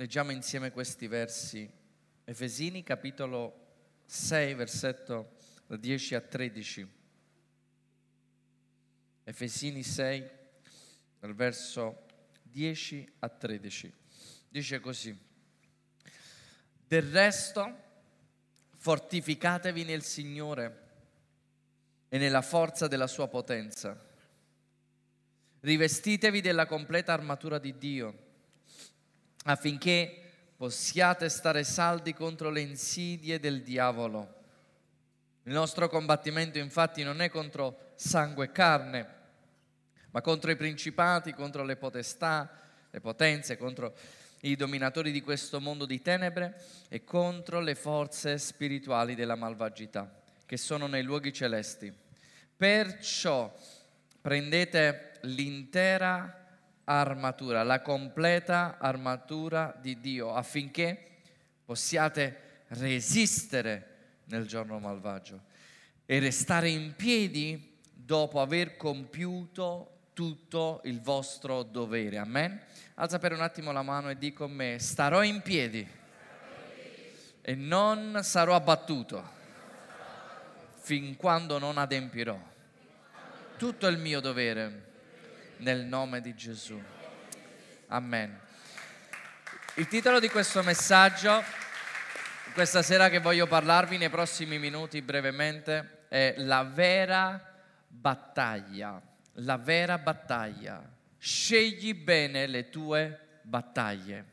leggiamo insieme questi versi. Efesini capitolo 6, versetto da 10 a 13. Efesini 6, dal verso 10 a 13. Dice così. Del resto, fortificatevi nel Signore e nella forza della sua potenza. Rivestitevi della completa armatura di Dio affinché possiate stare saldi contro le insidie del diavolo. Il nostro combattimento infatti non è contro sangue e carne, ma contro i principati, contro le potestà, le potenze, contro i dominatori di questo mondo di tenebre e contro le forze spirituali della malvagità che sono nei luoghi celesti. Perciò prendete l'intera armatura, la completa armatura di Dio affinché possiate resistere nel giorno malvagio e restare in piedi dopo aver compiuto tutto il vostro dovere. Amen. Alza per un attimo la mano e di con me, starò in piedi e non sarò abbattuto fin quando non adempirò tutto il mio dovere nel nome di Gesù. Amen. Il titolo di questo messaggio, questa sera che voglio parlarvi nei prossimi minuti brevemente, è La vera battaglia la vera battaglia. Scegli bene le tue battaglie.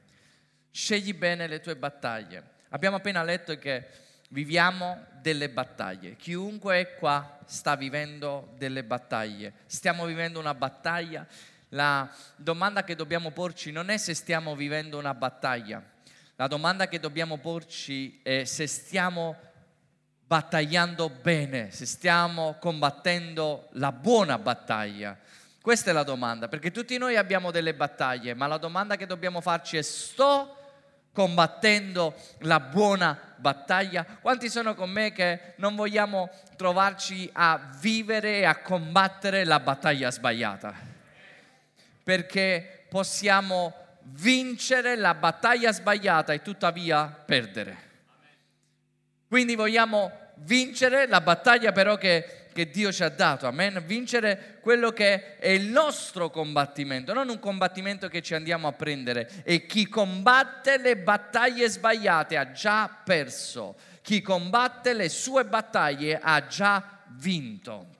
Scegli bene le tue battaglie. Abbiamo appena letto che viviamo delle battaglie. Chiunque è qua sta vivendo delle battaglie. Stiamo vivendo una battaglia. La domanda che dobbiamo porci non è se stiamo vivendo una battaglia. La domanda che dobbiamo porci è se stiamo battagliando bene, se stiamo combattendo la buona battaglia. Questa è la domanda, perché tutti noi abbiamo delle battaglie, ma la domanda che dobbiamo farci è sto combattendo la buona battaglia? Quanti sono con me che non vogliamo trovarci a vivere e a combattere la battaglia sbagliata? Perché possiamo vincere la battaglia sbagliata e tuttavia perdere. Quindi vogliamo vincere la battaglia però che, che, Dio ci ha dato, amen? Vincere quello che è il nostro combattimento, non un combattimento che ci andiamo a prendere. E chi combatte le battaglie sbagliate ha già perso, chi combatte le sue battaglie ha già vinto.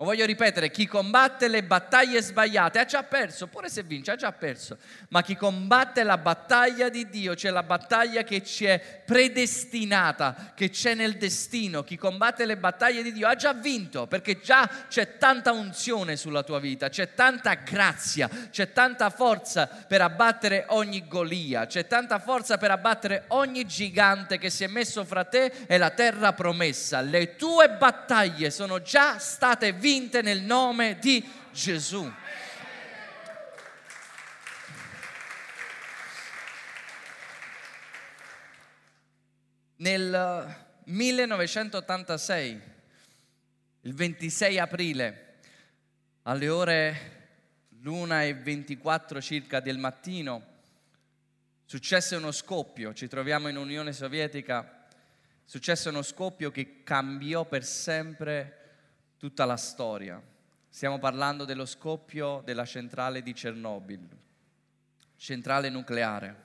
Lo voglio ripetere, chi combatte le battaglie sbagliate ha già perso, pure se vince ha già perso, ma chi combatte la battaglia di Dio, cioè la battaglia che ci è predestinata, che c'è nel destino, chi combatte le battaglie di Dio ha già vinto, perché già c'è tanta unzione sulla tua vita, c'è tanta grazia, c'è tanta forza per abbattere ogni Golia, c'è tanta forza per abbattere ogni gigante che si è messo fra te e la terra promessa. Le tue battaglie sono già state vinte vinte nel nome di Gesù. Nel 1986, il 26 aprile, alle ore l'una e 24 circa del mattino, successe uno scoppio, ci troviamo in Unione Sovietica, successe uno scoppio che cambiò per sempre tutta la storia. Stiamo parlando dello scoppio della centrale di Chernobyl, centrale nucleare.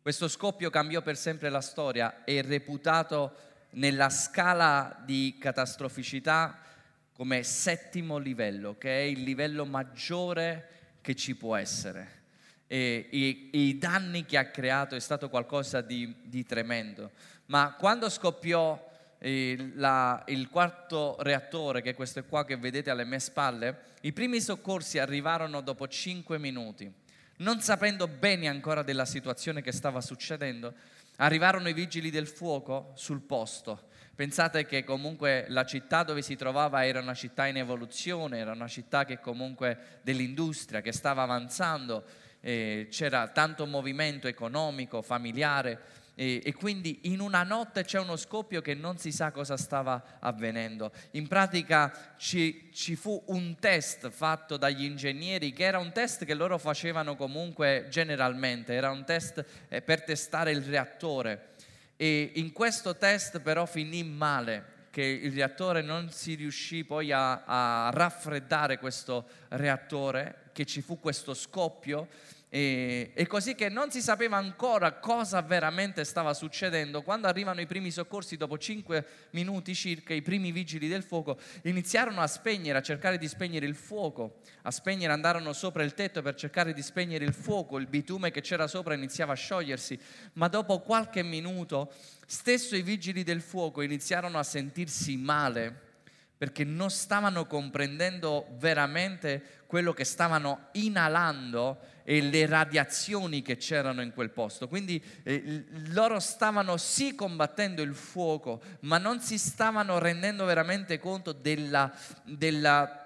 Questo scoppio cambiò per sempre la storia, è reputato nella scala di catastroficità come settimo livello, che è il livello maggiore che ci può essere. E i, i danni che ha creato è stato qualcosa di, di tremendo. Ma quando scoppiò la, il quarto reattore, che è questo qua che vedete alle mie spalle, i primi soccorsi arrivarono dopo cinque minuti. Non sapendo bene ancora della situazione che stava succedendo, arrivarono i vigili del fuoco sul posto. Pensate che comunque la città dove si trovava era una città in evoluzione, era una città che comunque dell'industria, che stava avanzando, c'era tanto movimento economico, familiare e, e, quindi in una notte c'è uno scoppio che non si sa cosa stava avvenendo. In pratica ci, ci fu un test fatto dagli ingegneri che era un test che loro facevano comunque generalmente, era un test eh, per testare il reattore e in questo test però finì male che il reattore non si riuscì poi a, a raffreddare questo reattore, che ci fu questo scoppio e, e, così che non si sapeva ancora cosa veramente stava succedendo. Quando arrivano i primi soccorsi, dopo 5 minuti circa, i primi vigili del fuoco iniziarono a spegnere, a cercare di spegnere il fuoco, a spegnere, andarono sopra il tetto per cercare di spegnere il fuoco, il bitume che c'era sopra iniziava a sciogliersi, ma dopo qualche minuto stesso i vigili del fuoco iniziarono a sentirsi male perché non stavano comprendendo veramente quello che stavano inalando e le radiazioni che c'erano in quel posto. Quindi eh, loro stavano sì combattendo il fuoco, ma non si stavano rendendo veramente conto della, della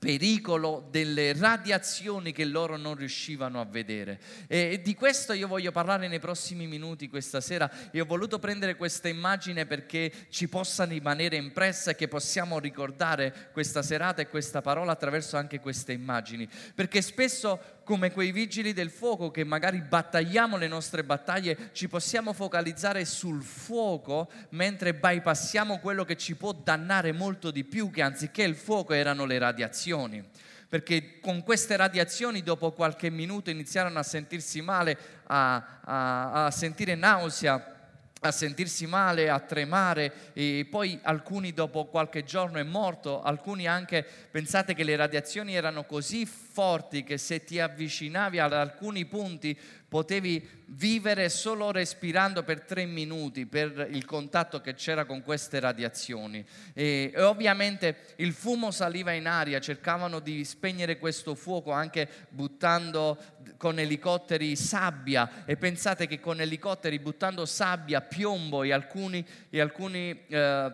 pericolo delle radiazioni che loro non riuscivano a vedere. E di questo io voglio parlare nei prossimi minuti questa sera e ho voluto prendere questa immagine perché ci possa rimanere impressa e che possiamo ricordare questa serata e questa parola attraverso anche queste immagini. Perché spesso come quei vigili del fuoco che magari battagliamo le nostre battaglie, ci possiamo focalizzare sul fuoco mentre bypassiamo quello che ci può dannare molto di più, che anziché il fuoco erano le radiazioni. Perché con queste radiazioni dopo qualche minuto iniziarono a sentirsi male, a, a, a sentire nausea a sentirsi male, a tremare e poi alcuni dopo qualche giorno è morto, alcuni anche pensate che le radiazioni erano così forti che se ti avvicinavi ad alcuni punti potevi vivere solo respirando per tre minuti per il contatto che c'era con queste radiazioni. E, e, ovviamente il fumo saliva in aria, cercavano di spegnere questo fuoco anche buttando con elicotteri sabbia e pensate che con elicotteri buttando sabbia, piombo e alcuni, e alcuni eh,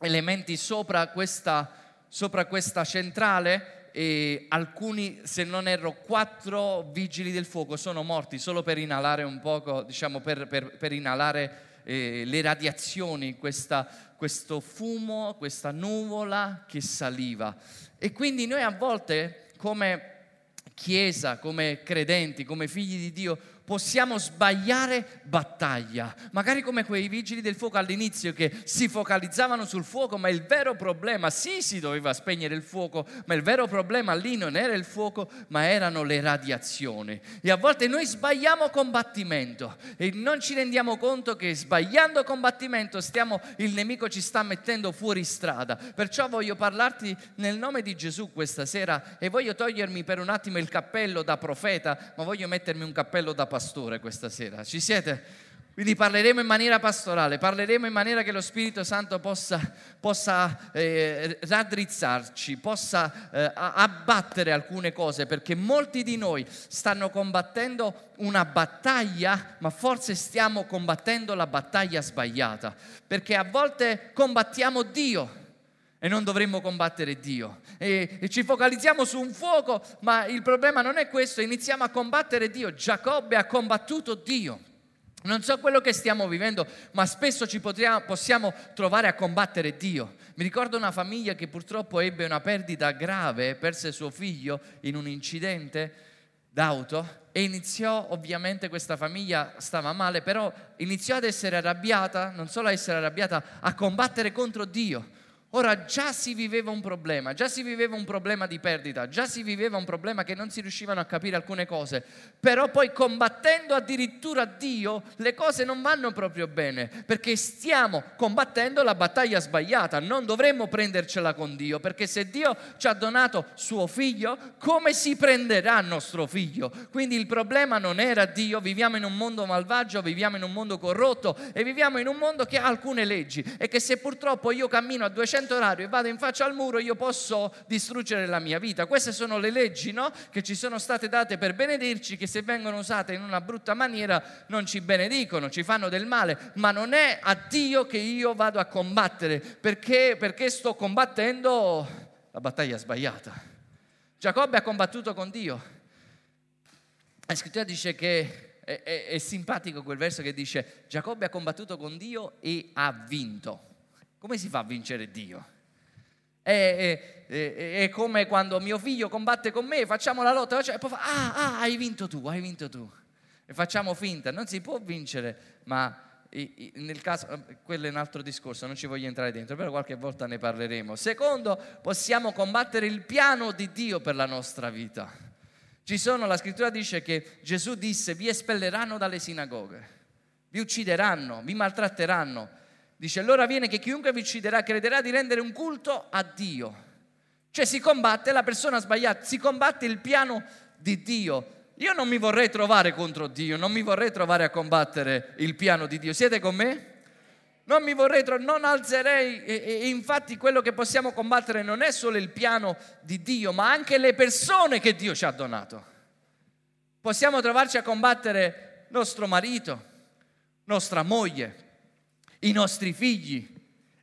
elementi sopra questa, sopra questa centrale e alcuni, se non erro, quattro vigili del fuoco sono morti solo per inalare un poco, diciamo, per, per, per inalare eh, le radiazioni, questa, questo fumo, questa nuvola che saliva. E quindi noi a volte, come Chiesa, come credenti, come figli di Dio, possiamo sbagliare battaglia, magari come quei vigili del fuoco all'inizio che si focalizzavano sul fuoco, ma il vero problema, sì si doveva spegnere il fuoco, ma il vero problema lì non era il fuoco, ma erano le radiazioni. E a volte noi sbagliamo combattimento e non ci rendiamo conto che sbagliando combattimento stiamo, il nemico ci sta mettendo fuori strada. Perciò voglio parlarti nel nome di Gesù questa sera e voglio togliermi per un attimo il cappello da profeta, ma voglio mettermi un cappello da pastore questa sera. Ci siete? Quindi parleremo in maniera pastorale, parleremo in maniera che lo Spirito Santo possa, possa eh, raddrizzarci, possa eh, abbattere alcune cose, perché molti di noi stanno combattendo una battaglia, ma forse stiamo combattendo la battaglia sbagliata, perché a volte combattiamo Dio e non dovremmo combattere Dio. E, e, ci focalizziamo su un fuoco, ma il problema non è questo, iniziamo a combattere Dio. Giacobbe ha combattuto Dio. Non so quello che stiamo vivendo, ma spesso ci potriamo, possiamo trovare a combattere Dio. Mi ricordo una famiglia che purtroppo ebbe una perdita grave, perse suo figlio in un incidente d'auto e iniziò, ovviamente questa famiglia stava male, però iniziò ad essere arrabbiata, non solo a essere arrabbiata, a combattere contro Dio Ora già si viveva un problema, già si viveva un problema di perdita, già si viveva un problema che non si riuscivano a capire alcune cose, però poi combattendo addirittura Dio le cose non vanno proprio bene, perché stiamo combattendo la battaglia sbagliata, non dovremmo prendercela con Dio, perché se Dio ci ha donato suo figlio, come si prenderà nostro figlio? Quindi il problema non era Dio, viviamo in un mondo malvagio, viviamo in un mondo corrotto e viviamo in un mondo che ha alcune leggi e che se purtroppo io cammino a 200 cambiamento orario e vado in faccia al muro, io posso distruggere la mia vita. Queste sono le leggi no? che ci sono state date per benedirci, che se vengono usate in una brutta maniera non ci benedicono, ci fanno del male, ma non è a Dio che io vado a combattere, perché, perché sto combattendo la battaglia sbagliata. Giacobbe ha combattuto con Dio. La scrittura dice che è, è, è simpatico quel verso che dice Giacobbe ha combattuto con Dio e ha vinto. Come si fa a vincere Dio? È, è, è, come quando mio figlio combatte con me, facciamo la lotta, e poi fa, ah, ah, hai vinto tu, hai vinto tu. E facciamo finta, non si può vincere, ma nel caso, eh, quello è un altro discorso, non ci voglio entrare dentro, però qualche volta ne parleremo. Secondo, possiamo combattere il piano di Dio per la nostra vita. Ci sono, la scrittura dice che Gesù disse, vi espelleranno dalle sinagoghe, vi uccideranno, vi maltratteranno. Dice, allora viene che chiunque vi ucciderà crederà di rendere un culto a Dio. Cioè si combatte la persona sbagliata, si combatte il piano di Dio. Io non mi vorrei trovare contro Dio, non mi vorrei trovare a combattere il piano di Dio. Siete con me? Non mi vorrei trovare, non alzerei. E, e, infatti quello che possiamo combattere non è solo il piano di Dio, ma anche le persone che Dio ci ha donato. Possiamo trovarci a combattere nostro marito, nostra moglie, i nostri figli,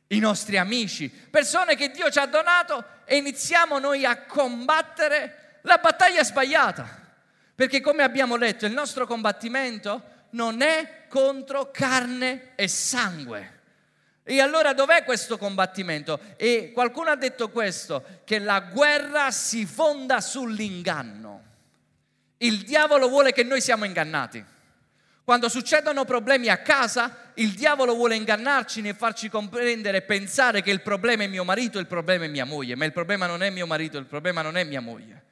i nostri amici, persone che Dio ci ha donato e iniziamo noi a combattere la battaglia sbagliata. Perché come abbiamo letto, il nostro combattimento non è contro carne e sangue. E allora dov'è questo combattimento? E qualcuno ha detto questo, che la guerra si fonda sull'inganno. Il diavolo vuole che noi siamo ingannati. Quando succedono problemi a casa, il diavolo vuole ingannarci nel farci comprendere e pensare che il problema è mio marito, il problema è mia moglie, ma il problema non è mio marito, il problema non è mia moglie.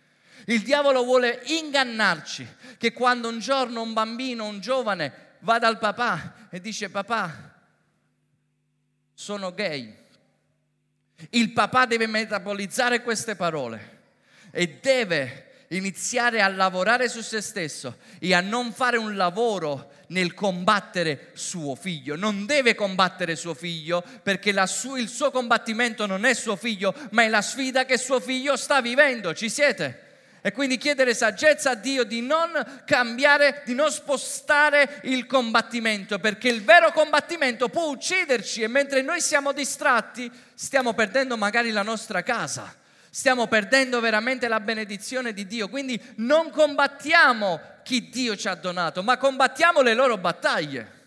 Il diavolo vuole ingannarci che quando un giorno un bambino, un giovane va dal papà e dice papà, sono gay, il papà deve metabolizzare queste parole e deve iniziare a lavorare su se stesso e a non fare un lavoro nel combattere suo figlio. Non deve combattere suo figlio perché su- il suo combattimento non è suo figlio, ma è la sfida che suo figlio sta vivendo. Ci siete? E quindi chiedere saggezza a Dio di non cambiare, di non spostare il combattimento, perché il vero combattimento può ucciderci e mentre noi siamo distratti stiamo perdendo magari la nostra casa, stiamo perdendo veramente la benedizione di Dio. Quindi non combattiamo chi Dio ci ha donato, ma combattiamo le loro battaglie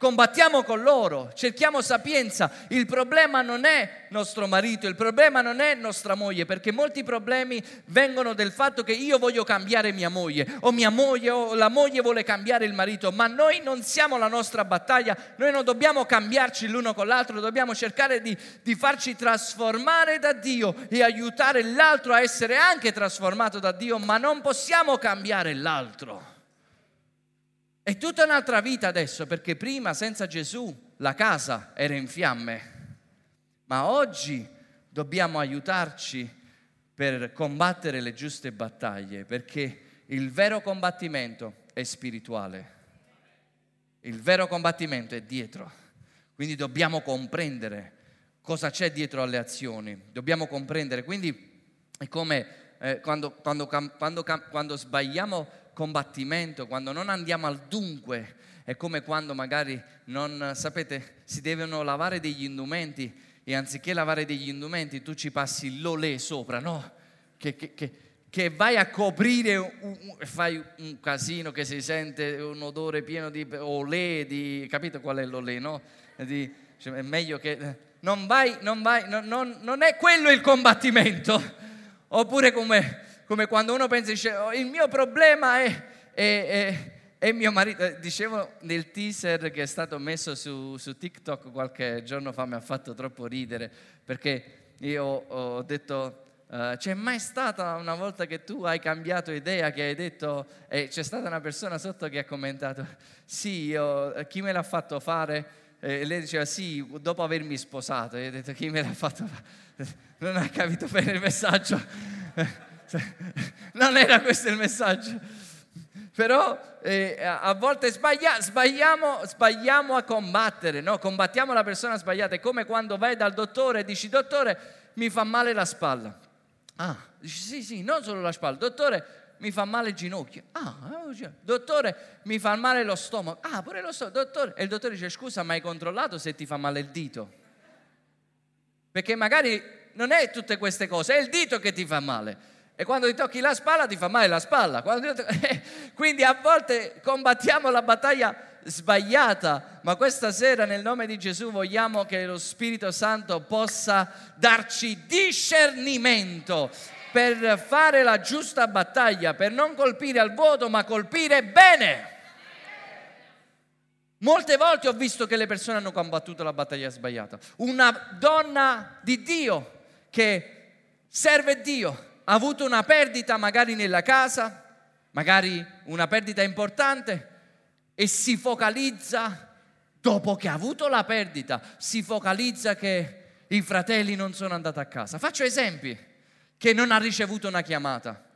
combattiamo con loro, cerchiamo sapienza. Il problema non è nostro marito, il problema non è nostra moglie, perché molti problemi vengono dal fatto che io voglio cambiare mia moglie, o mia moglie, o la moglie vuole cambiare il marito, ma noi non siamo la nostra battaglia, noi non dobbiamo cambiarci l'uno con l'altro, dobbiamo cercare di, di farci trasformare da Dio e aiutare l'altro a essere anche trasformato da Dio, ma non possiamo cambiare l'altro. È tutta un'altra vita adesso perché prima senza Gesù la casa era in fiamme, ma oggi dobbiamo aiutarci per combattere le giuste battaglie perché il vero combattimento è spirituale, il vero combattimento è dietro, quindi dobbiamo comprendere cosa c'è dietro alle azioni, dobbiamo comprendere, quindi è come eh, quando, quando, quando, quando sbagliamo combattimento, quando non andiamo al dunque, è come quando magari non, sapete, si devono lavare degli indumenti e anziché lavare degli indumenti tu ci passi l'olè sopra, no? Che, che, che, che vai a coprire e fai un casino che si sente un odore pieno di olè, di, capito qual è l'olè, no? Di, cioè, è meglio che... Non vai, non vai, non, non, non è quello il combattimento. Oppure come come quando uno pensa, dice, oh, il mio problema è, è, è, è, mio marito. Eh, dicevo nel teaser che è stato messo su, su TikTok qualche giorno fa, mi ha fatto troppo ridere, perché io ho detto, Uh, c'è mai stata una volta che tu hai cambiato idea, che hai detto, e c'è stata una persona sotto che ha commentato, sì, io, chi me l'ha fatto fare? E lei diceva, sì, dopo avermi sposato. E io ho detto, chi me l'ha fatto fare? Non hai capito bene il messaggio. non era questo il messaggio. Però eh, a volte sbaglia, sbagliamo, sbagliamo, a combattere, no? combattiamo la persona sbagliata. È come quando vai dal dottore e dici, dottore, mi fa male la spalla. Ah, dici, sì, sì, non solo la spalla. Dottore, mi fa male il ginocchio. Ah, eh, dottore, mi fa male lo stomaco. Ah, pure lo stomaco. Dottore. E il dottore dice, scusa, ma hai controllato se ti fa male il dito? Perché magari non è tutte queste cose, è il dito che ti fa male. E quando ti tocchi la spalla ti fa male la spalla. Ti... Quindi a volte combattiamo la battaglia sbagliata, ma questa sera nel nome di Gesù vogliamo che lo Spirito Santo possa darci discernimento per fare la giusta battaglia, per non colpire al vuoto, ma colpire bene. Molte volte ho visto che le persone hanno combattuto la battaglia sbagliata. Una donna di Dio che serve Dio ha avuto una perdita magari nella casa, magari una perdita importante e si focalizza, dopo che ha avuto la perdita, si focalizza che i fratelli non sono andati a casa. Faccio esempi, che non ha ricevuto una chiamata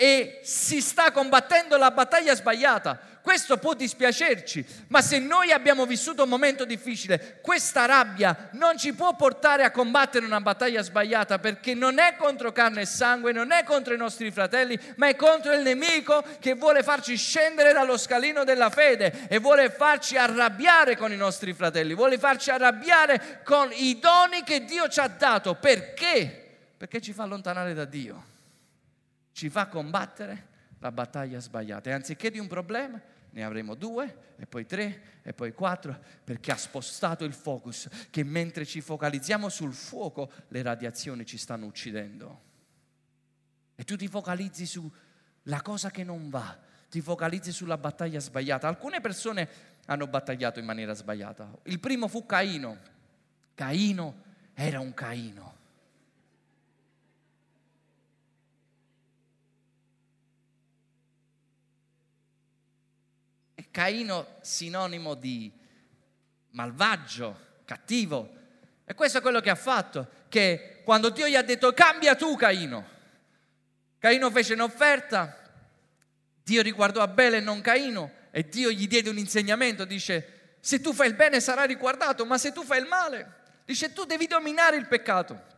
e si sta combattendo la battaglia sbagliata. Questo può dispiacerci, ma se noi abbiamo vissuto un momento difficile, questa rabbia non ci può portare a combattere una battaglia sbagliata perché non è contro carne e sangue, non è contro i nostri fratelli, ma è contro il nemico che vuole farci scendere dallo scalino della fede e vuole farci arrabbiare con i nostri fratelli, vuole farci arrabbiare con i doni che Dio ci ha dato. Perché? Perché ci fa allontanare da Dio ci fa combattere la battaglia sbagliata. E anziché di un problema, ne avremo due, e poi tre, e poi quattro, perché ha spostato il focus, che mentre ci focalizziamo sul fuoco, le radiazioni ci stanno uccidendo. E tu ti focalizzi sulla cosa che non va, ti focalizzi sulla battaglia sbagliata. Alcune persone hanno battagliato in maniera sbagliata. Il primo fu Caino. Caino era un Caino. Caino sinonimo di malvagio, cattivo. E questo è quello che ha fatto, che quando Dio gli ha detto cambia tu Caino, Caino fece un'offerta, Dio riguardò Abele e non Caino e Dio gli diede un insegnamento, dice se tu fai il bene sarai riguardato, ma se tu fai il male, dice tu devi dominare il peccato.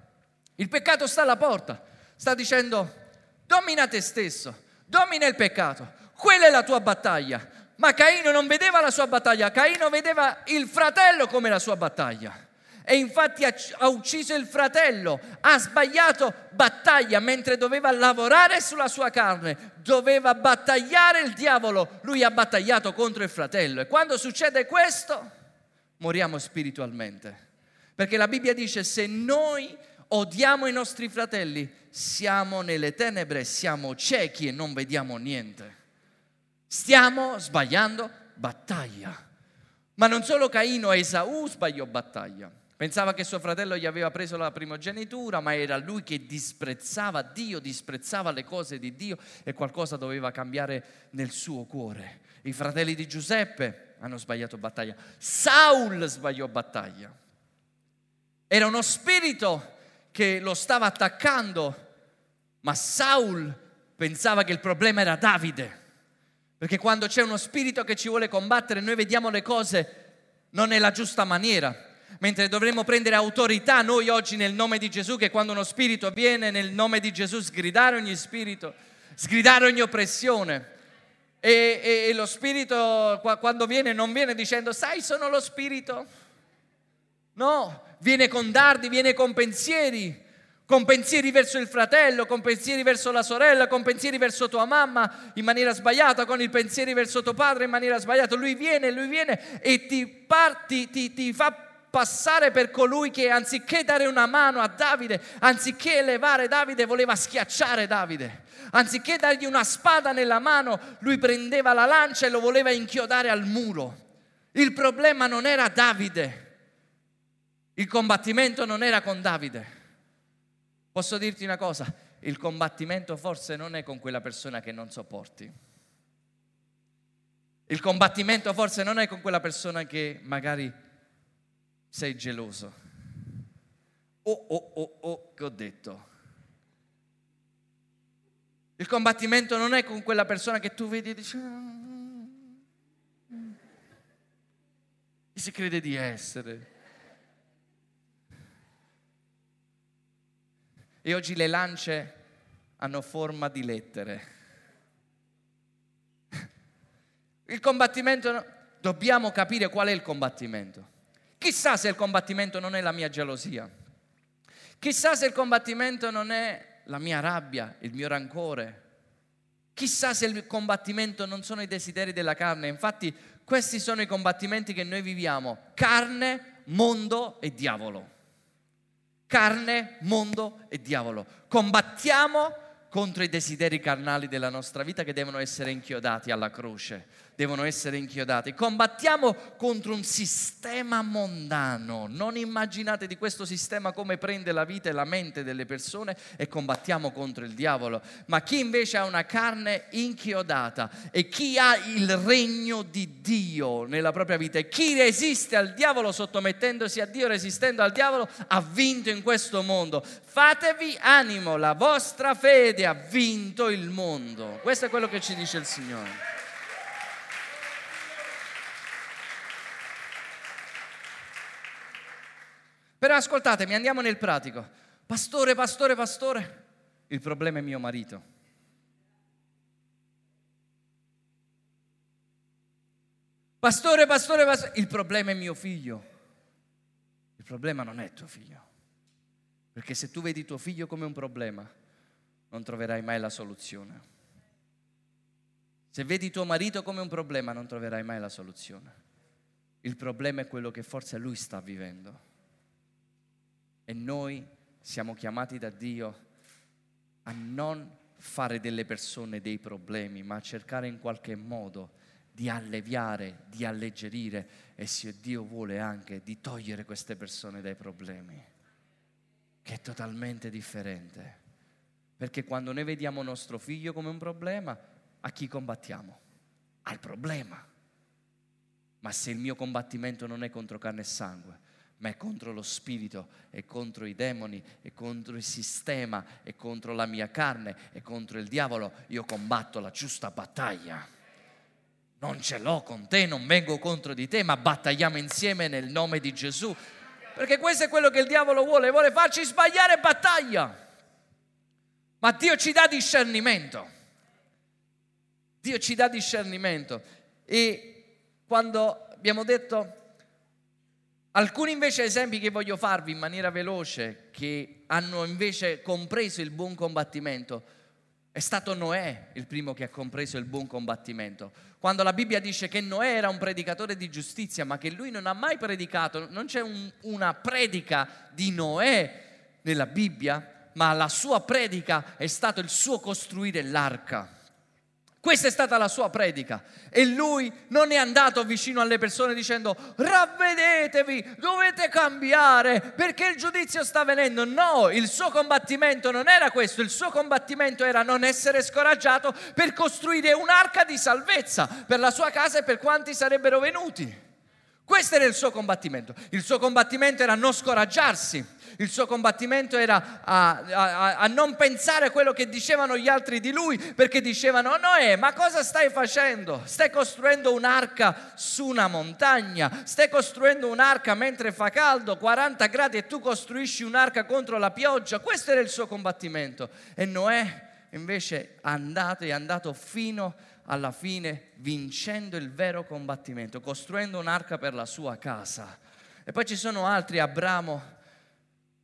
Il peccato sta alla porta, sta dicendo domina te stesso, domina il peccato, quella è la tua battaglia. Ma Caino non vedeva la sua battaglia, Caino vedeva il fratello come la sua battaglia. E infatti ha ucciso il fratello, ha sbagliato battaglia mentre doveva lavorare sulla sua carne, doveva battagliare il diavolo, lui ha battagliato contro il fratello. E quando succede questo, moriamo spiritualmente. Perché la Bibbia dice se noi odiamo i nostri fratelli, siamo nelle tenebre, siamo ciechi e non vediamo niente. Stiamo sbagliando battaglia. Ma non solo Caino, Esaù sbagliò battaglia. Pensava che suo fratello gli aveva preso la primogenitura, ma era lui che disprezzava Dio, disprezzava le cose di Dio e qualcosa doveva cambiare nel suo cuore. I fratelli di Giuseppe hanno sbagliato battaglia. Saul sbagliò battaglia. Era uno spirito che lo stava attaccando, ma Saul pensava che il problema era Davide. Perché quando c'è uno spirito che ci vuole combattere, noi vediamo le cose non nella giusta maniera. Mentre dovremmo prendere autorità noi oggi nel nome di Gesù, che quando uno spirito viene nel nome di Gesù sgridare ogni spirito, sgridare ogni oppressione. E, e, e lo spirito quando viene non viene dicendo, sai, sono lo spirito. No, viene con dardi, viene con pensieri, con pensieri verso il fratello, con pensieri verso la sorella, con pensieri verso tua mamma in maniera sbagliata, con i pensieri verso tuo padre in maniera sbagliata. Lui viene, lui viene e ti, parti, ti, ti fa passare per colui che anziché dare una mano a Davide, anziché elevare Davide, voleva schiacciare Davide. Anziché dargli una spada nella mano, lui prendeva la lancia e lo voleva inchiodare al muro. Il problema non era Davide, il combattimento non era con Davide. Posso dirti una cosa, il combattimento forse non è con quella persona che non sopporti. Il combattimento forse non è con quella persona che magari sei geloso. Oh, oh, oh, oh, che ho detto. Il combattimento non è con quella persona che tu vedi e dici... Ah, chi si crede di essere? E oggi le lance hanno forma di lettere. Il combattimento, dobbiamo capire qual è il combattimento. Chissà se il combattimento non è la mia gelosia. Chissà se il combattimento non è la mia rabbia, il mio rancore. Chissà se il combattimento non sono i desideri della carne. Infatti questi sono i combattimenti che noi viviamo. Carne, mondo e diavolo. Carne, mondo e diavolo. Combattiamo contro i desideri carnali della nostra vita che devono essere inchiodati alla croce devono essere inchiodati. Combattiamo contro un sistema mondano. Non immaginate di questo sistema come prende la vita e la mente delle persone e combattiamo contro il diavolo. Ma chi invece ha una carne inchiodata e chi ha il regno di Dio nella propria vita e chi resiste al diavolo sottomettendosi a Dio, resistendo al diavolo, ha vinto in questo mondo. Fatevi animo, la vostra fede ha vinto il mondo. Questo è quello che ci dice il Signore. Però ascoltatemi, andiamo nel pratico. Pastore, pastore, pastore, il problema è mio marito. Pastore, pastore, pastore, il problema è mio figlio. Il problema non è tuo figlio. Perché se tu vedi tuo figlio come un problema, non troverai mai la soluzione. Se vedi tuo marito come un problema, non troverai mai la soluzione. Il problema è quello che forse lui sta vivendo. E noi siamo chiamati da Dio a non fare delle persone dei problemi, ma a cercare in qualche modo di alleviare, di alleggerire e se Dio vuole anche di togliere queste persone dai problemi, che è totalmente differente. Perché quando noi vediamo nostro figlio come un problema, a chi combattiamo? Al problema. Ma se il mio combattimento non è contro carne e sangue, ma è contro lo spirito, è contro i demoni, è contro il sistema, è contro la mia carne, è contro il diavolo. Io combatto la giusta battaglia. Non ce l'ho con te, non vengo contro di te, ma battagliamo insieme nel nome di Gesù. Perché questo è quello che il diavolo vuole, vuole farci sbagliare battaglia. Ma Dio ci dà discernimento. Dio ci dà discernimento. E quando abbiamo detto Alcuni invece esempi che voglio farvi in maniera veloce, che hanno invece compreso il buon combattimento, è stato Noè il primo che ha compreso il buon combattimento. Quando la Bibbia dice che Noè era un predicatore di giustizia, ma che lui non ha mai predicato, non c'è un, una predica di Noè nella Bibbia, ma la sua predica è stato il suo costruire l'arca. Questa è stata la sua predica e lui non è andato vicino alle persone dicendo ravvedetevi, dovete cambiare perché il giudizio sta venendo. No, il suo combattimento non era questo, il suo combattimento era non essere scoraggiato per costruire un'arca di salvezza per la sua casa e per quanti sarebbero venuti. Questo era il suo combattimento. Il suo combattimento era non scoraggiarsi. Il suo combattimento era a, a, a, non pensare a quello che dicevano gli altri di lui, perché dicevano, Noè, ma cosa stai facendo? Stai costruendo un'arca su una montagna, stai costruendo un'arca mentre fa caldo, 40 gradi, e tu costruisci un'arca contro la pioggia. Questo era il suo combattimento. E Noè invece è andato, è andato fino a alla fine vincendo il vero combattimento, costruendo un'arca per la sua casa. E poi ci sono altri, Abramo,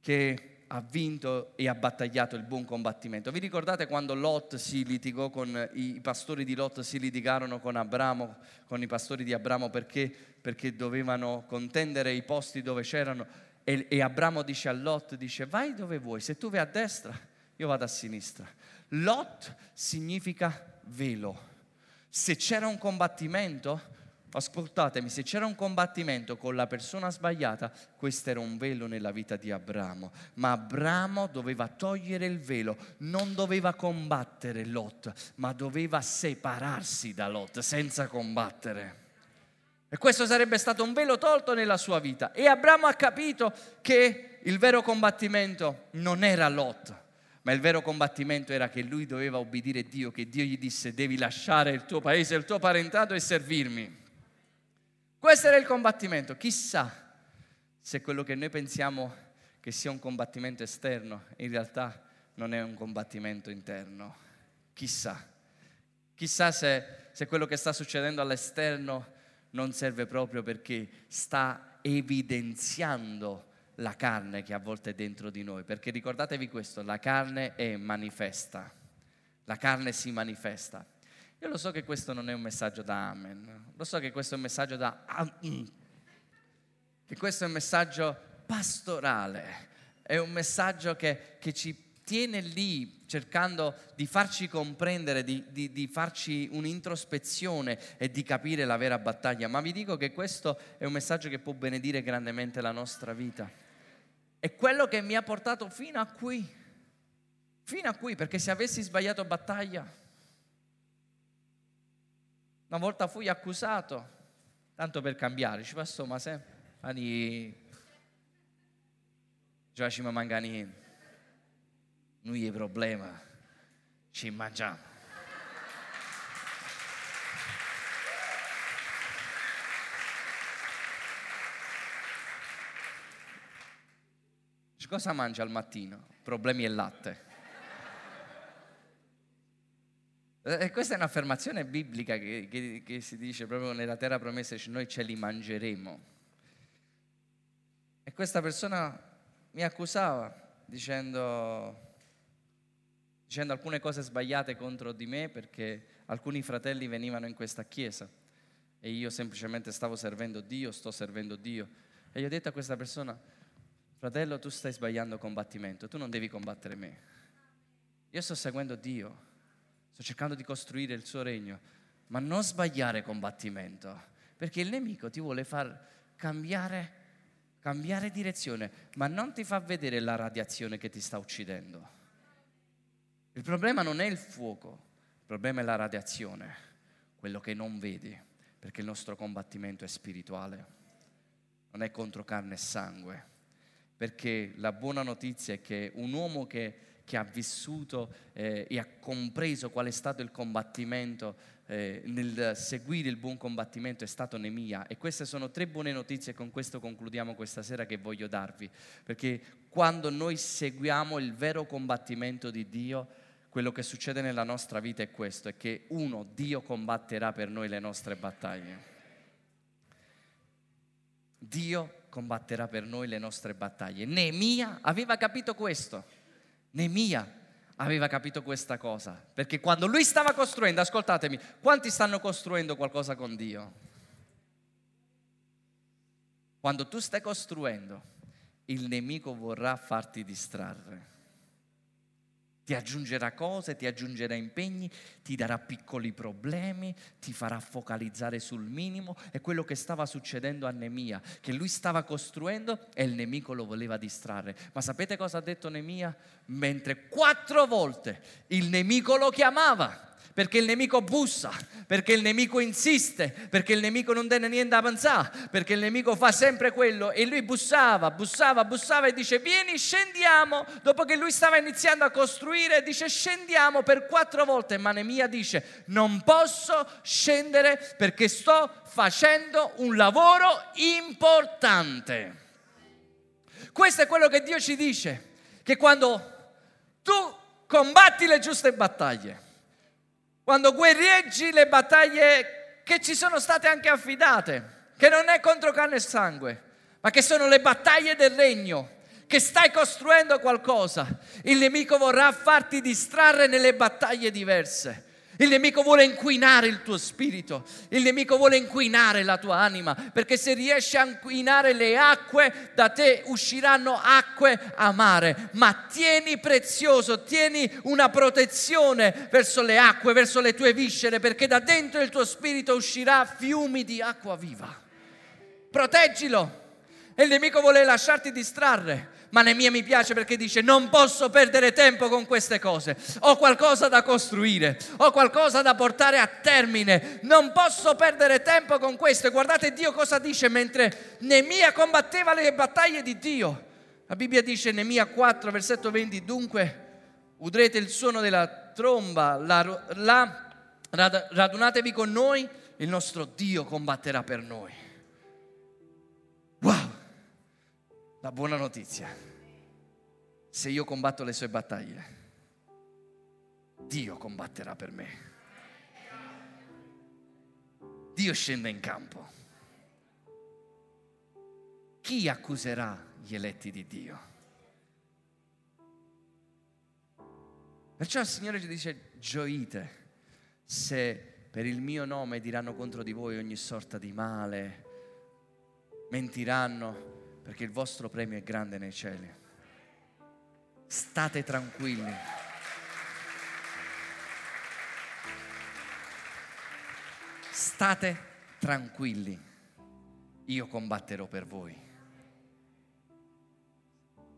che ha vinto e ha battagliato il buon combattimento. Vi ricordate quando Lot si litigò con i pastori di Lot, si litigarono con Abramo, con i pastori di Abramo perché, perché dovevano contendere i posti dove c'erano e, e Abramo dice a Lot, dice vai dove vuoi, se tu vai a destra io vado a sinistra. Lot significa velo se c'era un combattimento, ascoltatemi, se c'era un combattimento con la persona sbagliata, questo era un velo nella vita di Abramo. Ma Abramo doveva togliere il velo, non doveva combattere Lot, ma doveva separarsi da Lot senza combattere. E questo sarebbe stato un velo tolto nella sua vita. E Abramo ha capito che il vero combattimento non era Lot, ma il vero combattimento era che lui doveva obbedire Dio, che Dio gli disse devi lasciare il tuo paese, il tuo parentato e servirmi. Questo era il combattimento. Chissà se quello che noi pensiamo che sia un combattimento esterno, in realtà non è un combattimento interno. Chissà. Chissà se, se quello che sta succedendo all'esterno non serve proprio perché sta evidenziando la carne che a volte è dentro di noi, perché ricordatevi questo, la carne è manifesta, la carne si manifesta. Io lo so che questo non è un messaggio da amen, lo so che questo è un messaggio da... che questo è un messaggio pastorale, è un messaggio che, che ci tiene lì cercando di farci comprendere, di, di, di, farci un'introspezione e di capire la vera battaglia. Ma vi dico che questo è un messaggio che può benedire grandemente la nostra vita. È quello che mi ha portato fino a qui, fino a qui, perché se avessi sbagliato battaglia, una volta fui accusato, tanto per cambiare, ci passò, ma se, ani, ci facciamo mancare noi il problema ci mangiamo. Cosa mangia al mattino? Problemi e latte. E questa è un'affermazione biblica che, che, che, si dice proprio nella terra promessa, dice noi ce li mangeremo. E questa persona mi accusava dicendo dicendo alcune cose sbagliate contro di me perché alcuni fratelli venivano in questa chiesa e io semplicemente stavo servendo Dio, sto servendo Dio. E gli ho detto a questa persona, fratello, tu stai sbagliando combattimento, tu non devi combattere me. Io sto seguendo Dio, sto cercando di costruire il suo regno, ma non sbagliare combattimento, perché il nemico ti vuole far cambiare, cambiare direzione, ma non ti fa vedere la radiazione che ti sta uccidendo. Il problema non è il fuoco, il problema è la radiazione, quello che non vedi, perché il nostro combattimento è spirituale, non è contro carne e sangue, perché la buona notizia è che un uomo che, che ha vissuto eh, e ha compreso qual è stato il combattimento eh, nel seguire il buon combattimento è stato Nemia e queste sono tre buone notizie e con questo concludiamo questa sera che voglio darvi, perché quando noi seguiamo il vero combattimento di Dio, quello che succede nella nostra vita è questo, è che uno, Dio combatterà per noi le nostre battaglie. Dio combatterà per noi le nostre battaglie. Nemia aveva capito questo. Nemia aveva capito questa cosa, perché quando lui stava costruendo, ascoltatemi, quanti stanno costruendo qualcosa con Dio? Quando tu stai costruendo, il nemico vorrà farti distrarre ti aggiungerà cose, ti aggiungerà impegni, ti darà piccoli problemi, ti farà focalizzare sul minimo. È quello che stava succedendo a Nemia, che lui stava costruendo e il nemico lo voleva distrarre. Ma sapete cosa ha detto Nemia? Mentre quattro volte il nemico lo chiamava perché il nemico bussa, perché il nemico insiste, perché il nemico non tiene niente da pensare, perché il nemico fa sempre quello. E lui bussava, bussava, bussava e dice vieni scendiamo, dopo che lui stava iniziando a costruire dice scendiamo per quattro volte, ma Nemia dice non posso scendere perché sto facendo un lavoro importante. Questo è quello che Dio ci dice, che quando tu combatti le giuste battaglie, quando guerrieggi le battaglie che ci sono state anche affidate, che non è contro carne e sangue, ma che sono le battaglie del regno, che stai costruendo qualcosa, il nemico vorrà farti distrarre nelle battaglie diverse. Il nemico vuole inquinare il tuo spirito, il nemico vuole inquinare la tua anima, perché se riesci a inquinare le acque, da te usciranno acque amare. Ma tieni prezioso, tieni una protezione verso le acque, verso le tue viscere, perché da dentro il tuo spirito uscirà fiumi di acqua viva. Proteggilo. E il nemico vuole lasciarti distrarre ma Nemia mi piace perché dice non posso perdere tempo con queste cose, ho qualcosa da costruire, ho qualcosa da portare a termine, non posso perdere tempo con questo. E guardate Dio cosa dice mentre Nemia combatteva le battaglie di Dio. La Bibbia dice Nemia 4, versetto 20, dunque udrete il suono della tromba, la, la, radunatevi con noi, il nostro Dio combatterà per noi. Wow! La buona notizia, se io combatto le sue battaglie, Dio combatterà per me. Dio scende in campo. chi accuserà gli eletti di Dio? Perciò il Signore ci dice, gioite se per il mio nome diranno contro di voi ogni sorta di male, mentiranno, perché il vostro premio è grande nei cieli. State tranquilli. State tranquilli, io combatterò per voi.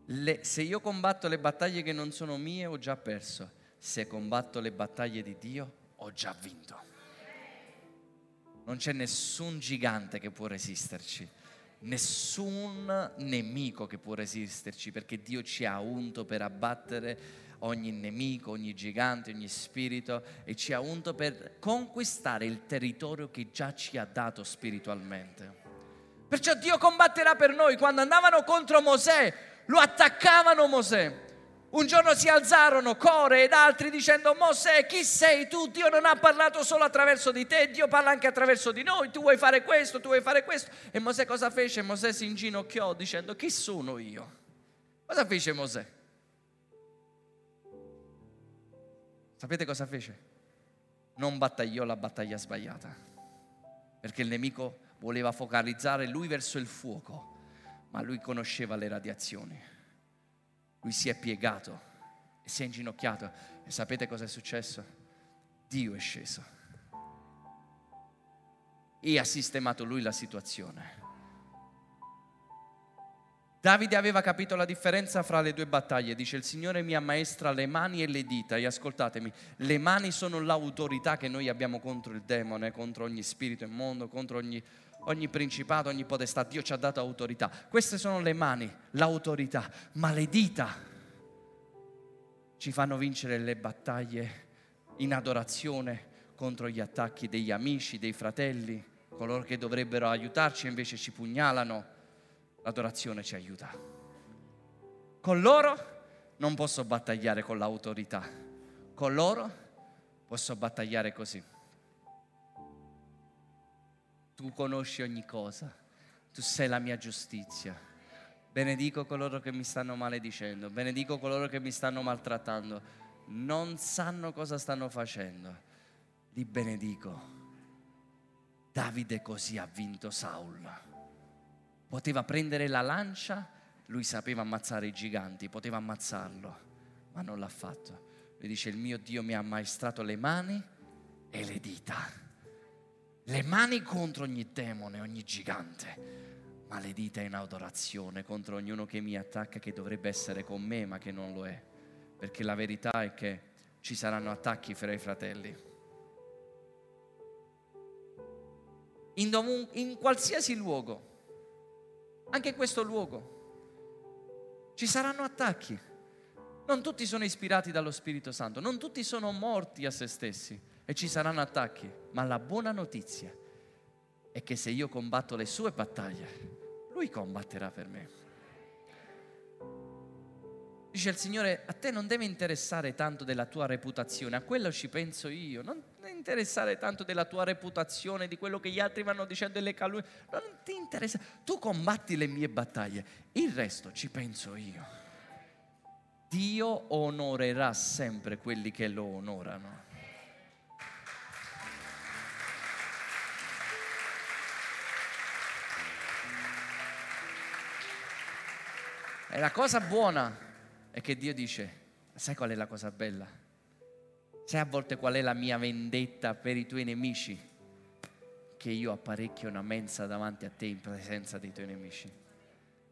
Le, se io combatto le battaglie che non sono mie, ho già perso. Se combatto le battaglie di Dio, ho già vinto. Non c'è nessun gigante che può resisterci, nessun nemico che può resisterci, perché Dio ci ha unto per abbattere ogni nemico, ogni gigante, ogni spirito e ci ha unto per conquistare il territorio che già ci ha dato spiritualmente. Perciò Dio combatterà per noi. Quando andavano contro Mosè, lo attaccavano Mosè. Un giorno si alzarono Core ed altri dicendo Mosè chi sei tu? Dio non ha parlato solo attraverso di te, Dio parla anche attraverso di noi, tu vuoi fare questo, tu vuoi fare questo. E Mosè cosa fece? Mosè si inginocchiò dicendo chi sono io? Cosa fece Mosè? Sapete cosa fece? Non battagliò la battaglia sbagliata, perché il nemico voleva focalizzare lui verso il fuoco, ma lui conosceva le radiazioni lui si è piegato e si è inginocchiato. E sapete cosa è successo? Dio è sceso e ha sistemato lui la situazione. Davide aveva capito la differenza fra le due battaglie, dice il Signore mi ammaestra le mani e le dita e ascoltatemi, le mani sono l'autorità che noi abbiamo contro il demone, contro ogni spirito immondo, contro ogni, ogni principato, ogni potestà, Dio ci ha dato autorità, queste sono le mani, l'autorità, ma le dita ci fanno vincere le battaglie in adorazione contro gli attacchi degli amici, dei fratelli, coloro che dovrebbero aiutarci e invece ci pugnalano l'adorazione ci aiuta. Con loro non posso battagliare con l'autorità, con loro posso battagliare così. Tu conosci ogni cosa, tu sei la mia giustizia. Benedico coloro che mi stanno maledicendo, benedico coloro che mi stanno maltrattando. Non sanno cosa stanno facendo. Li benedico. Davide così ha vinto Saul poteva prendere la lancia, lui sapeva ammazzare i giganti, poteva ammazzarlo, ma non l'ha fatto. Lui dice, il mio Dio mi ha maestrato le mani e le dita. Le mani contro ogni demone, ogni gigante, ma le dita in adorazione contro ognuno che mi attacca, che dovrebbe essere con me, ma che non lo è. Perché la verità è che ci saranno attacchi fra i fratelli. In, domun- in qualsiasi luogo anche in questo luogo. Ci saranno attacchi. Non tutti sono ispirati dallo Spirito Santo, non tutti sono morti a se stessi e ci saranno attacchi, ma la buona notizia è che se io combatto le sue battaglie, lui combatterà per me. Dice il Signore, a te non deve interessare tanto della tua reputazione, a quello ci penso io, non interessare tanto della tua reputazione, di quello che gli altri vanno dicendo delle calunnie, non ti interessa, tu combatti le mie battaglie, il resto ci penso io. Dio onorerà sempre quelli che lo onorano. E la cosa buona è che Dio dice, sai qual è la cosa bella? Sai a volte qual è la mia vendetta per i tuoi nemici? Che io apparecchio una mensa davanti a te in presenza dei tuoi nemici.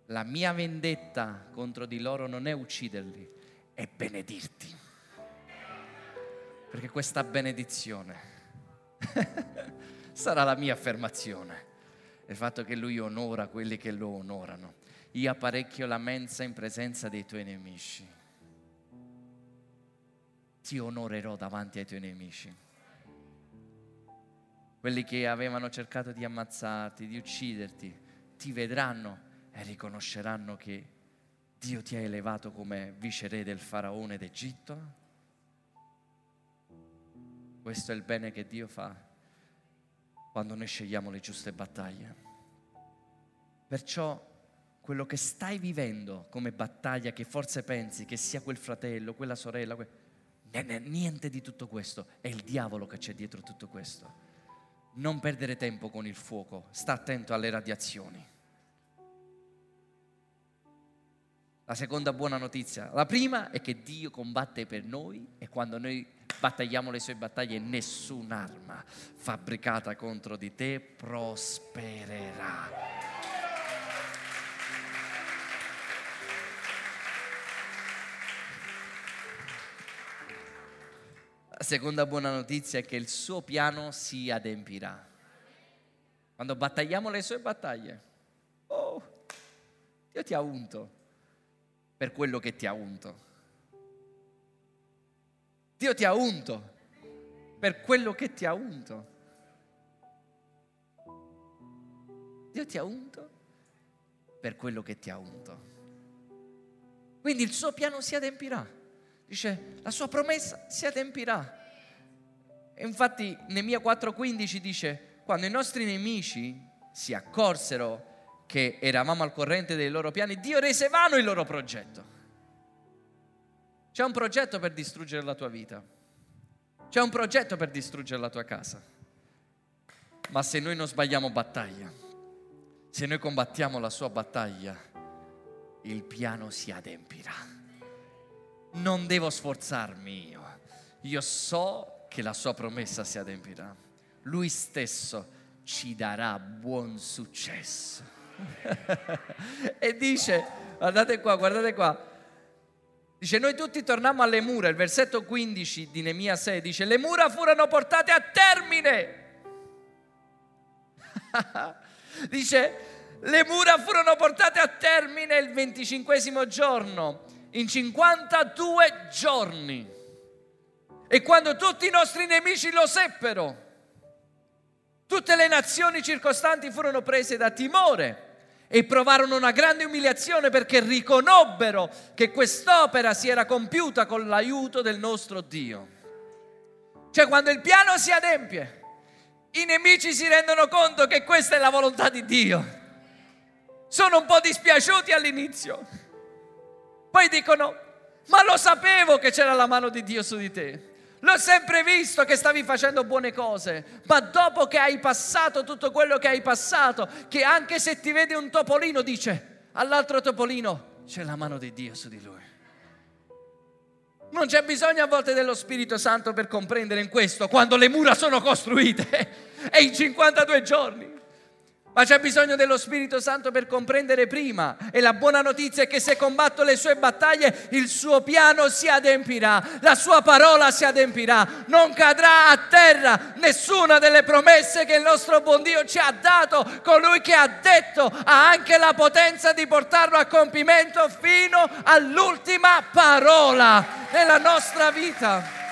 La mia vendetta contro di loro non è ucciderli, è benedirti. Perché questa benedizione sarà la mia affermazione. Il fatto che lui onora quelli che lo onorano io apparecchio la mensa in presenza dei tuoi nemici. Ti onorerò davanti ai tuoi nemici. Quelli che avevano cercato di ammazzarti, di ucciderti, ti vedranno e riconosceranno che Dio ti ha elevato come viceré del faraone d'Egitto. Questo è il bene che Dio fa quando noi scegliamo le giuste battaglie. Perciò quello che stai vivendo come battaglia, che forse pensi che sia quel fratello, quella sorella, que... niente di tutto questo, è il diavolo che c'è dietro tutto questo. Non perdere tempo con il fuoco, sta attento alle radiazioni. La seconda buona notizia, la prima è che Dio combatte per noi e quando noi battagliamo le sue battaglie nessun'arma fabbricata contro di te prospererà. La seconda buona notizia è che il suo piano si adempirà. Quando battagliamo le sue battaglie, oh, Dio ti ha unto per quello che ti ha unto. Dio ti ha unto per quello che ti ha unto. Dio ti ha unto per quello che ti ha unto. Quindi il suo piano si adempirà. Dice, la sua promessa si adempirà. E infatti Nemia 4:15 dice, quando i nostri nemici si accorsero che eravamo al corrente dei loro piani, Dio rese vano il loro progetto. C'è un progetto per distruggere la tua vita. C'è un progetto per distruggere la tua casa. Ma se noi non sbagliamo battaglia, se noi combattiamo la sua battaglia, il piano si adempirà. Non devo sforzarmi io. Io so che la sua promessa si adempirà. Lui stesso ci darà buon successo. e dice, guardate qua, guardate qua, Dice, noi tutti torniamo alle mura, il versetto 15 di Nemia 6 dice, le mura furono portate a termine. dice, le mura furono portate a termine il venticinquesimo giorno, in 52 giorni. E quando tutti i nostri nemici lo seppero, tutte le nazioni circostanti furono prese da timore e provarono una grande umiliazione perché riconobbero che quest'opera si era compiuta con l'aiuto del nostro Dio. Cioè quando il piano si adempie, i nemici si rendono conto che questa è la volontà di Dio. Sono un po' dispiaciuti all'inizio, poi dicono, ma lo sapevo che c'era la mano di Dio su di te. L'ho sempre visto che stavi facendo buone cose, ma dopo che hai passato tutto quello che hai passato, che anche se ti vede un topolino dice all'altro topolino c'è la mano di Dio su di lui. Non c'è bisogno a volte dello Spirito Santo per comprendere in questo, quando le mura sono costruite e in 52 giorni ma c'è bisogno dello Spirito Santo per comprendere prima. E la buona notizia è che se combatto le sue battaglie, il suo piano si adempirà, la sua parola si adempirà, non cadrà a terra nessuna delle promesse che il nostro buon Dio ci ha dato. Colui che ha detto ha anche la potenza di portarlo a compimento fino all'ultima parola nella nostra vita.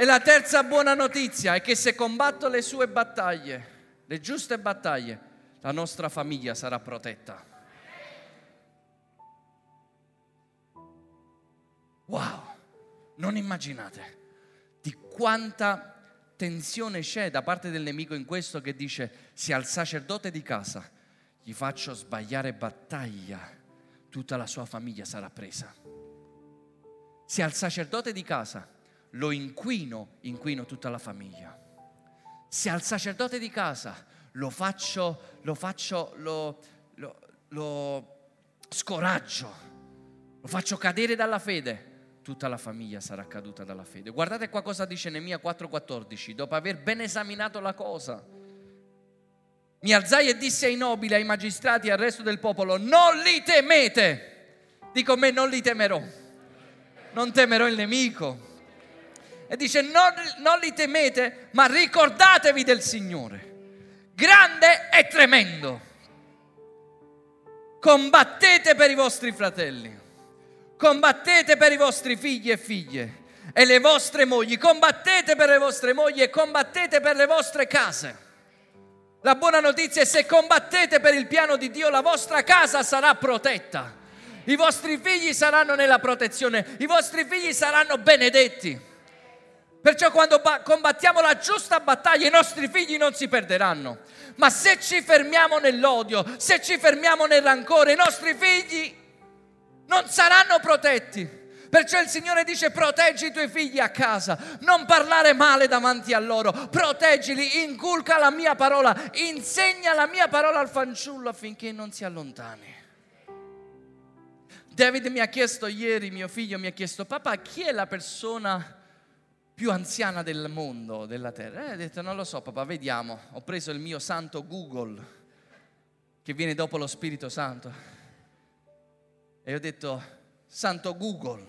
E la terza buona notizia è che se combatto le sue battaglie, le giuste battaglie, la nostra famiglia sarà protetta. Wow, non immaginate di quanta tensione c'è da parte del nemico in questo che dice se al sacerdote di casa gli faccio sbagliare battaglia, tutta la sua famiglia sarà presa. Se al sacerdote di casa lo inquino, inquino tutta la famiglia. Se al sacerdote di casa lo faccio, lo faccio, lo, lo, lo scoraggio, lo faccio cadere dalla fede, tutta la famiglia sarà caduta dalla fede. Guardate qua cosa dice Nemia 4:14, dopo aver ben esaminato la cosa. Mi alzai e dissi ai nobili, ai magistrati e al resto del popolo, non li temete. Dico me, non li temerò. Non temerò il nemico, e dice non, non li temete, ma ricordatevi del Signore. Grande e tremendo. Combattete per i vostri fratelli, combattete per i vostri figli e figlie e le vostre mogli, combattete per le vostre mogli e combattete per le vostre case. La buona notizia è se combattete per il piano di Dio, la vostra casa sarà protetta. I vostri figli saranno nella protezione, i vostri figli saranno benedetti. Perciò quando combattiamo la giusta battaglia i nostri figli non si perderanno. Ma se ci fermiamo nell'odio, se ci fermiamo nel rancore, i nostri figli non saranno protetti. Perciò il Signore dice proteggi i tuoi figli a casa, non parlare male davanti a loro, proteggili, inculca la mia parola, insegna la mia parola al fanciullo affinché non si allontani. David mi ha chiesto ieri, mio figlio mi ha chiesto, papà, chi è la persona più anziana del mondo, della terra? E ho detto, non lo so, papà, vediamo. Ho preso il mio santo Google, che viene dopo lo Spirito Santo. E ho detto, santo Google,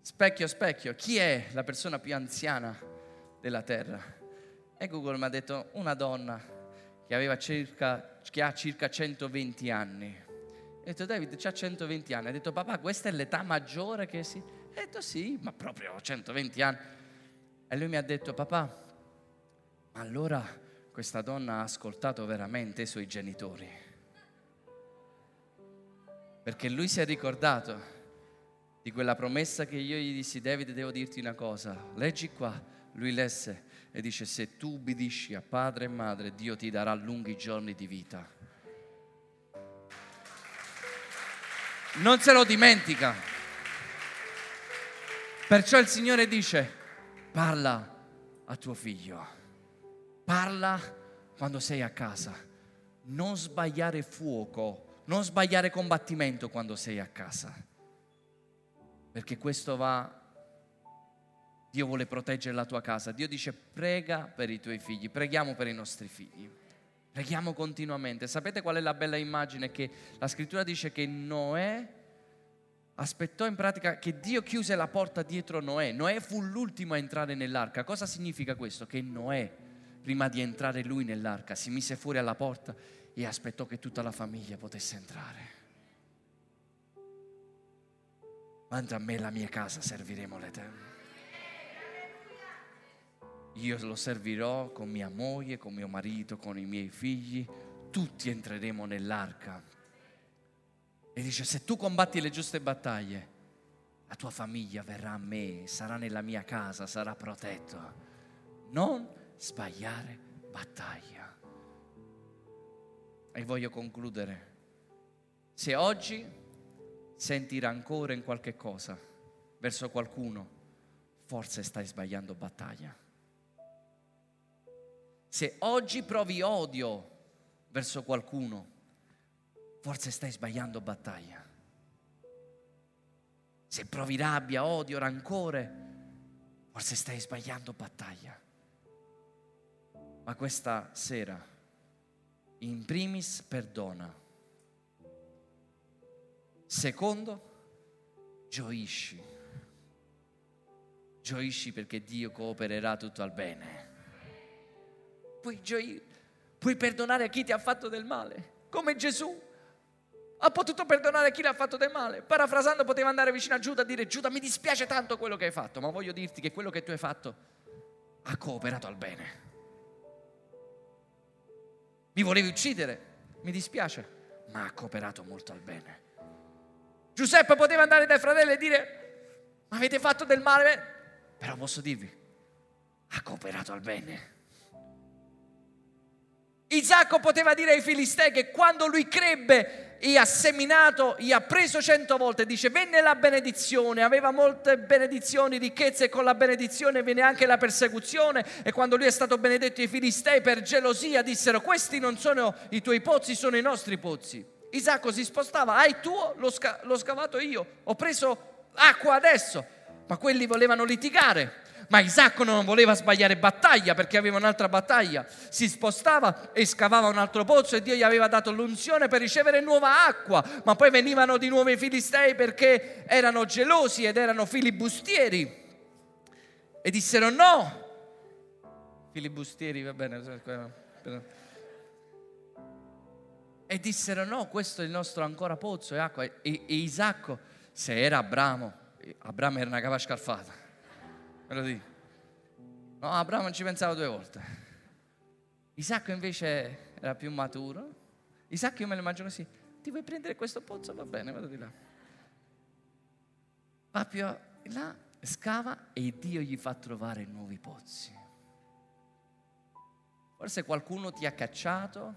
specchio, specchio, chi è la persona più anziana della terra? E Google mi ha detto, una donna che, circa, che ha circa 120 anni. Ho detto, David, ha 120 anni. Ha detto, papà, questa è l'età maggiore che si... Ho detto, sì, ma proprio 120 anni. E lui mi ha detto, papà, ma allora questa donna ha ascoltato veramente i suoi genitori. Perché lui si è ricordato di quella promessa che io gli dissi, David, devo dirti una cosa, leggi qua. Lui lesse e dice, se tu ubbidisci a padre e madre, Dio ti darà lunghi giorni di vita. Non se lo dimentica. Perciò il Signore dice, Parla a tuo figlio. Parla quando sei a casa. Non sbagliare fuoco, non sbagliare combattimento quando sei a casa. Perché questo va Dio vuole proteggere la tua casa. Dio dice prega per i tuoi figli, preghiamo per i nostri figli. Preghiamo continuamente. Sapete qual è la bella immagine? Che la scrittura dice che Noè aspettò in pratica che Dio chiuse la porta dietro Noè. Noè fu l'ultimo a entrare nell'arca. Cosa significa questo? Che Noè, prima di entrare lui nell'arca, si mise fuori alla porta e aspettò che tutta la famiglia potesse entrare. Quanto a me la mia casa serviremo l'Eterno. Io lo servirò con mia moglie, con mio marito, con i miei figli. Tutti entreremo nell'arca e dice, se tu combatti le giuste battaglie, la tua famiglia verrà a me, sarà nella mia casa, sarà protetto. Non sbagliare battaglia. E voglio concludere. Se oggi senti rancore in qualche cosa verso qualcuno, forse stai sbagliando battaglia. Se oggi provi odio verso qualcuno, forse stai sbagliando battaglia. Se provi rabbia, odio, rancore, forse stai sbagliando battaglia. Ma questa sera, in primis, perdona. Secondo, gioisci. Gioisci perché Dio coopererà tutto al bene. Puoi, gioire, puoi perdonare a chi ti ha fatto del male, come Gesù ha potuto perdonare chi le ha fatto del male. Parafrasando poteva andare vicino a Giuda e dire Giuda mi dispiace tanto quello che hai fatto, ma voglio dirti che quello che tu hai fatto ha cooperato al bene. Mi volevi uccidere, mi dispiace, ma ha cooperato molto al bene. Giuseppe poteva andare dai fratelli e dire ma avete fatto del male, però posso dirvi, ha cooperato al bene. Isacco poteva dire ai filistei che quando lui crebbe e ha seminato, gli ha preso cento volte, dice venne la benedizione, aveva molte benedizioni, ricchezze e con la benedizione viene anche la persecuzione e quando lui è stato benedetto i filistei per gelosia dissero questi non sono i tuoi pozzi, sono i nostri pozzi. Isacco si spostava, hai tuo, l'ho, sca- l'ho scavato io, ho preso acqua adesso, ma quelli volevano litigare ma Isacco non voleva sbagliare battaglia perché aveva un'altra battaglia. Si spostava e scavava un altro pozzo e Dio gli aveva dato l'unzione per ricevere nuova acqua, ma poi venivano di nuovo i filistei perché erano gelosi ed erano filibustieri e dissero no. Filibustieri, va bene. E dissero no, questo è il nostro ancora pozzo e acqua. E, e Isacco, se era Abramo, Abramo era una cava scarfata Me lo dico. No, Abramo ci pensava due volte. Isacco invece era più maturo. Isacco io me lo immagino così. Ti vuoi prendere questo pozzo? Va bene, vado di là. Va più là scava e Dio gli fa trovare nuovi pozzi. Forse qualcuno ti ha cacciato,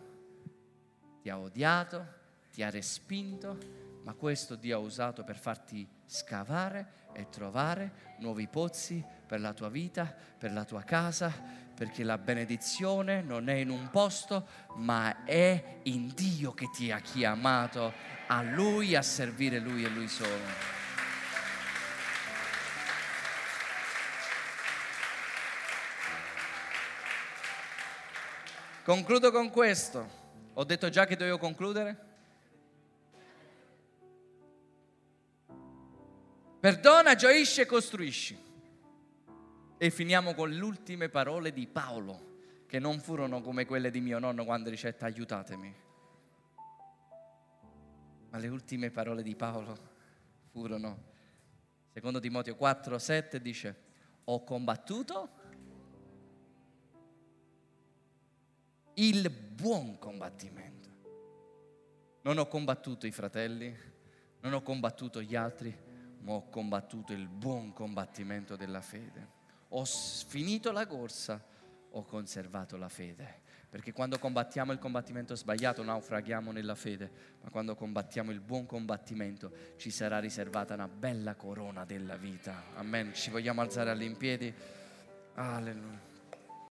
ti ha odiato, ti ha respinto, ma questo Dio ha usato per farti scavare e trovare nuovi pozzi per la tua vita, per la tua casa, perché la benedizione non è in un posto, ma è in Dio che ti ha chiamato a Lui, a servire Lui e Lui solo. Concludo con questo. Ho detto già che dovevo concludere? Perdona, gioisci e costruisci. E finiamo con le ultime parole di Paolo, che non furono come quelle di mio nonno quando dice aiutatemi. Ma le ultime parole di Paolo furono, secondo Timoteo 4, 7, dice, ho combattuto il buon combattimento. Non ho combattuto i fratelli, non ho combattuto gli altri, ma ho combattuto il buon combattimento della fede. Ho finito la corsa, ho conservato la fede. Perché quando combattiamo il combattimento sbagliato naufraghiamo nella fede, ma quando combattiamo il buon combattimento ci sarà riservata una bella corona della vita. Amen. Ci vogliamo alzare all'impiedi? Alleluia.